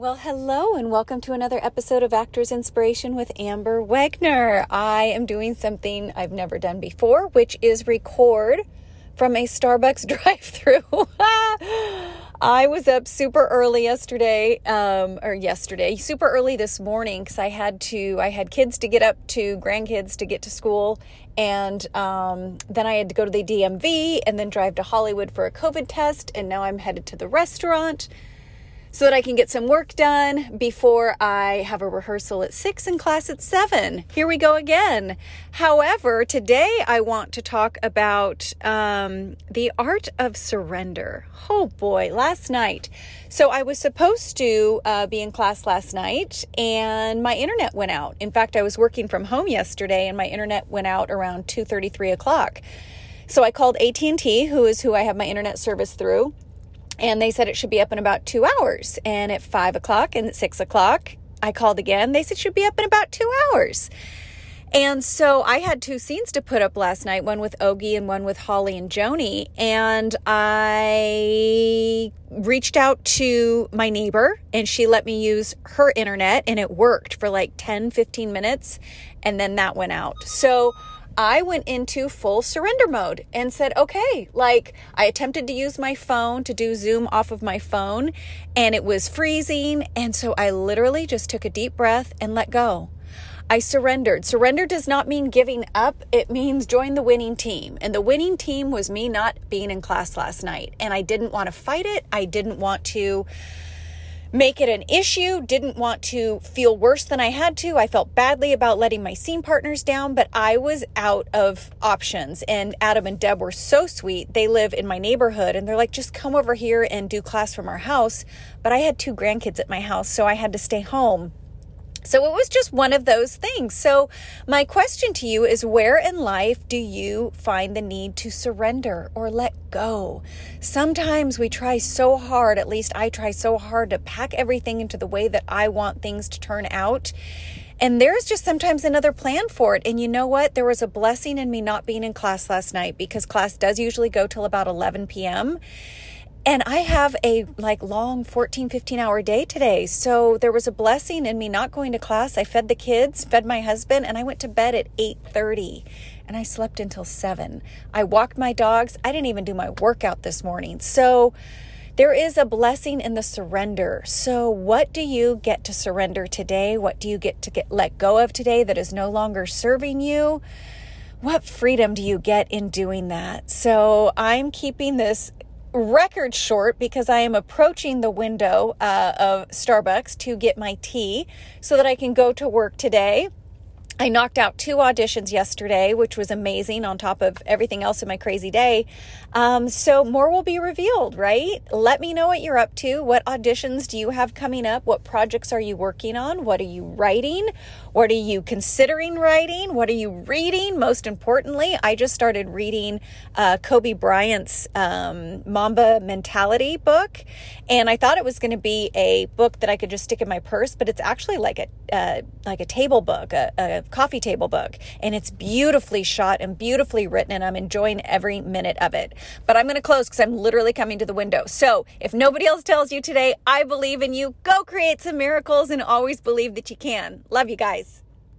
Well, hello, and welcome to another episode of Actors Inspiration with Amber Wegner. I am doing something I've never done before, which is record from a Starbucks drive through. I was up super early yesterday, um, or yesterday, super early this morning because I had to, I had kids to get up to, grandkids to get to school, and um, then I had to go to the DMV and then drive to Hollywood for a COVID test, and now I'm headed to the restaurant so that I can get some work done before I have a rehearsal at six and class at seven. Here we go again. However, today I want to talk about um, the art of surrender. Oh boy, last night. So I was supposed to uh, be in class last night and my internet went out. In fact, I was working from home yesterday and my internet went out around 2.33 o'clock. So I called AT&T, who is who I have my internet service through and they said it should be up in about two hours. And at five o'clock and at six o'clock, I called again. They said it should be up in about two hours. And so I had two scenes to put up last night, one with Ogie and one with Holly and Joni. And I reached out to my neighbor and she let me use her internet and it worked for like 10, 15 minutes. And then that went out. So I went into full surrender mode and said, okay, like I attempted to use my phone to do Zoom off of my phone and it was freezing. And so I literally just took a deep breath and let go. I surrendered. Surrender does not mean giving up, it means join the winning team. And the winning team was me not being in class last night. And I didn't want to fight it. I didn't want to make it an issue, didn't want to feel worse than I had to. I felt badly about letting my scene partners down, but I was out of options. And Adam and Deb were so sweet. They live in my neighborhood and they're like, just come over here and do class from our house. But I had two grandkids at my house, so I had to stay home. So it was just one of those things. So, my question to you is where in life do you find the need to surrender or let go? Sometimes we try so hard, at least I try so hard to pack everything into the way that I want things to turn out. And there's just sometimes another plan for it. And you know what? There was a blessing in me not being in class last night because class does usually go till about 11 p.m and I have a like long 14 15 hour day today. So there was a blessing in me not going to class. I fed the kids, fed my husband, and I went to bed at 8:30 and I slept until 7. I walked my dogs. I didn't even do my workout this morning. So there is a blessing in the surrender. So what do you get to surrender today? What do you get to get let go of today that is no longer serving you? What freedom do you get in doing that? So I'm keeping this record short because I am approaching the window uh, of Starbucks to get my tea so that I can go to work today. I knocked out two auditions yesterday, which was amazing on top of everything else in my crazy day. Um, so more will be revealed, right? Let me know what you're up to. What auditions do you have coming up? What projects are you working on? What are you writing? What are you considering writing? What are you reading? Most importantly, I just started reading uh, Kobe Bryant's um, Mamba Mentality book, and I thought it was going to be a book that I could just stick in my purse, but it's actually like a uh, like a table book, a, a coffee table book, and it's beautifully shot and beautifully written, and I'm enjoying every minute of it. But I'm going to close because I'm literally coming to the window. So if nobody else tells you today, I believe in you, go create some miracles and always believe that you can. Love you guys.